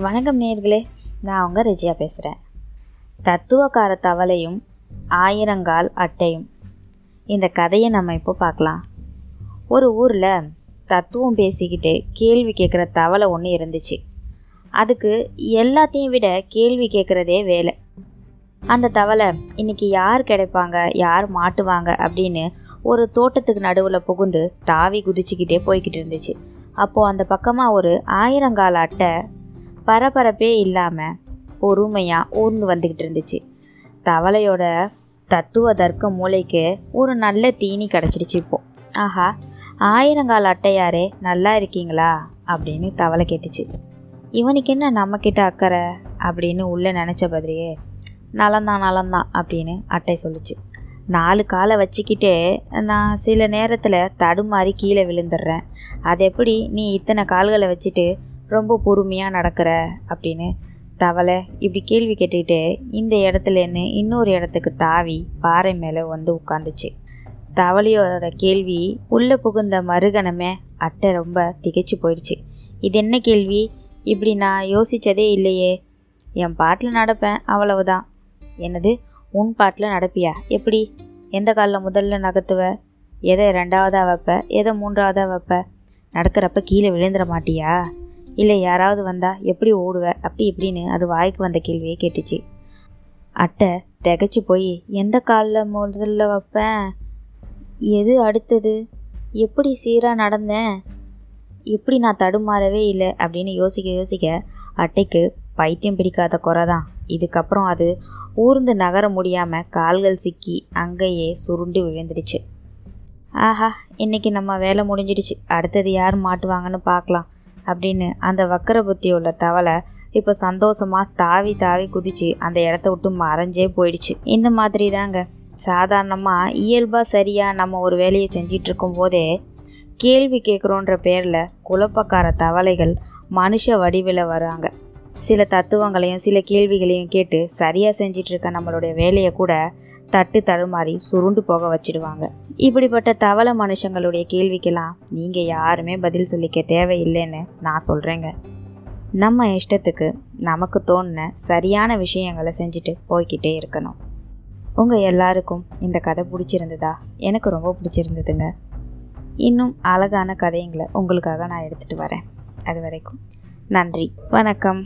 வணக்கம் நேர்களே நான் உங்கள் ரிஜியா பேசுகிறேன் தத்துவக்கார தவளையும் ஆயிரங்கால் அட்டையும். இந்த கதையை நம்ம இப்போ பார்க்கலாம். ஒரு ஊரில் தத்துவம் பேசிக்கிட்டு கேள்வி கேட்குற தவளை ஒன்று இருந்துச்சு. அதுக்கு எல்லாத்தையும் விட கேள்வி கேட்குறதே வேலை. அந்த தவளை இன்னைக்கு யார் கிடைப்பாங்க? யார் மாட்டுவாங்க? அப்படின்னு ஒரு தோட்டத்துக்கு நடுவில் புகுந்து தாவி குதிச்சுக்கிட்டே போய்கிட்டு இருந்துச்சு. அப்போது அந்த பக்கமாக ஒரு ஆயிரங்கால அட்டை பரபரப்பே இல்லாமல் பொறுமையாக ஊர்ந்து வந்துக்கிட்டு இருந்துச்சு. தவளையோட தத்துவ தர்க்க மூளைக்கு ஒரு நல்ல தீனி கிடச்சிடுச்சு இப்போது ஆஹா ஆயிரங்கால் அட்டையாரே நல்லா இருக்கீங்களா? அப்படின்னு தவளை கேட்டுச்சு. இவனுக்கு என்ன நம்மக்கிட்ட அக்கறை அப்படின்னு உள்ளே நினச்ச பதிரியே நலந்தான் நலந்தான் அப்படின்னு அட்டை சொல்லுச்சு. நாலு காலை வச்சுக்கிட்டே நான் சில நேரத்தில் தடுமாறி கீழே விழுந்துடுறேன். அது எப்படி நீ இத்தனை கால்களை வச்சுட்டு ரொம்ப பொறுமையாக நடக்கிற அப்படின்னு தவளை இப்படி கேள்வி கேட்டுக்கிட்டு இந்த இடத்துலேருந்து இன்னொரு இடத்துக்கு தாவி பாறை மேலே வந்து உட்காந்துச்சு. தவளையோட கேள்வி உள்ளே புகுந்த மறுகணமே அட்டை ரொம்ப திகைச்சு போயிடுச்சு. இது என்ன கேள்வி? இப்படி நான் யோசித்ததே இல்லையே. என் பாட்டில் நடப்பேன் அவ்வளவுதான். என்னது? உன் பாட்டில் நடப்பியா? எப்படி? எந்த காலில் முதல்ல நகர்த்துவ? எதை ரெண்டாவதாக வைப்ப? எதை மூன்றாவதாக வைப்ப? நடக்கிறப்ப கீழே விழுந்துட மாட்டியா? இல்லை யாராவது வந்தால் எப்படி ஓடுவ? அப்படி இப்படின்னு அது வாய்க்கு வந்த கேள்வியே கேட்டுச்சு. அட்டை திகைச்சு போய் எந்த காலில் முதல்ல வைப்பேன்? எது அடுத்தது? எப்படி சீராக நடந்தேன் எப்படி நான் தடுமாறவே இல்லை? அப்படின்னு யோசிக்க யோசிக்க அட்டைக்கு பைத்தியம் பிடிக்காத குறை தான். இதுக்கப்புறம் அது ஊர்ந்து நகர முடியாமல் கால்கள் சிக்கி அங்கேயே சுருண்டு விழுந்துடுச்சு. ஆஹா இன்னைக்கு நம்ம வேலை முடிஞ்சிடுச்சு. அடுத்தது யார் மாட்டுவாங்கன்னு பார்க்கலாம். அப்படின்னு அந்த வக்கர புத்தி உள்ள தவளை இப்போ சந்தோஷமாக தாவி தாவி குதிச்சு அந்த இடத்த விட்டு மறைஞ்சே போயிடுச்சு. இந்த மாதிரி தாங்க சாதாரணமாக இயல்பாக சரியாக நம்ம ஒரு வேலையை செஞ்சிட்ருக்கும் போதே கேள்வி கேட்குறோன்ற பேரில் குழப்பக்கார தவளைகள் மனுஷ வடிவில் வராங்க. சில தத்துவங்களையும் சில கேள்விகளையும் கேட்டு சரியாக செஞ்சிட்ருக்க நம்மளுடைய வேலையை கூட தட்டு தடுமாறி சுருண்டு போக வச்சிடுவாங்க. இப்படிப்பட்ட தவளை மனுஷங்களுடைய கேள்விக்கெல்லாம் நீங்கள் யாருமே பதில் சொல்லிக்க தேவையில்லைன்னு நான் சொல்கிறேங்க நம்ம இஷ்டத்துக்கு நமக்கு தோணுன சரியான விஷயங்களை செஞ்சுட்டு போய்கிட்டே இருக்கணும். உங்கள் எல்லாருக்கும் இந்த கதை பிடிச்சிருந்ததா? எனக்கு ரொம்ப பிடிச்சிருந்ததுங்க. இன்னும் அழகான கதைங்களை உங்களுக்காக நான் எடுத்துகிட்டு வரேன். அது வரைக்கும் நன்றி வணக்கம்.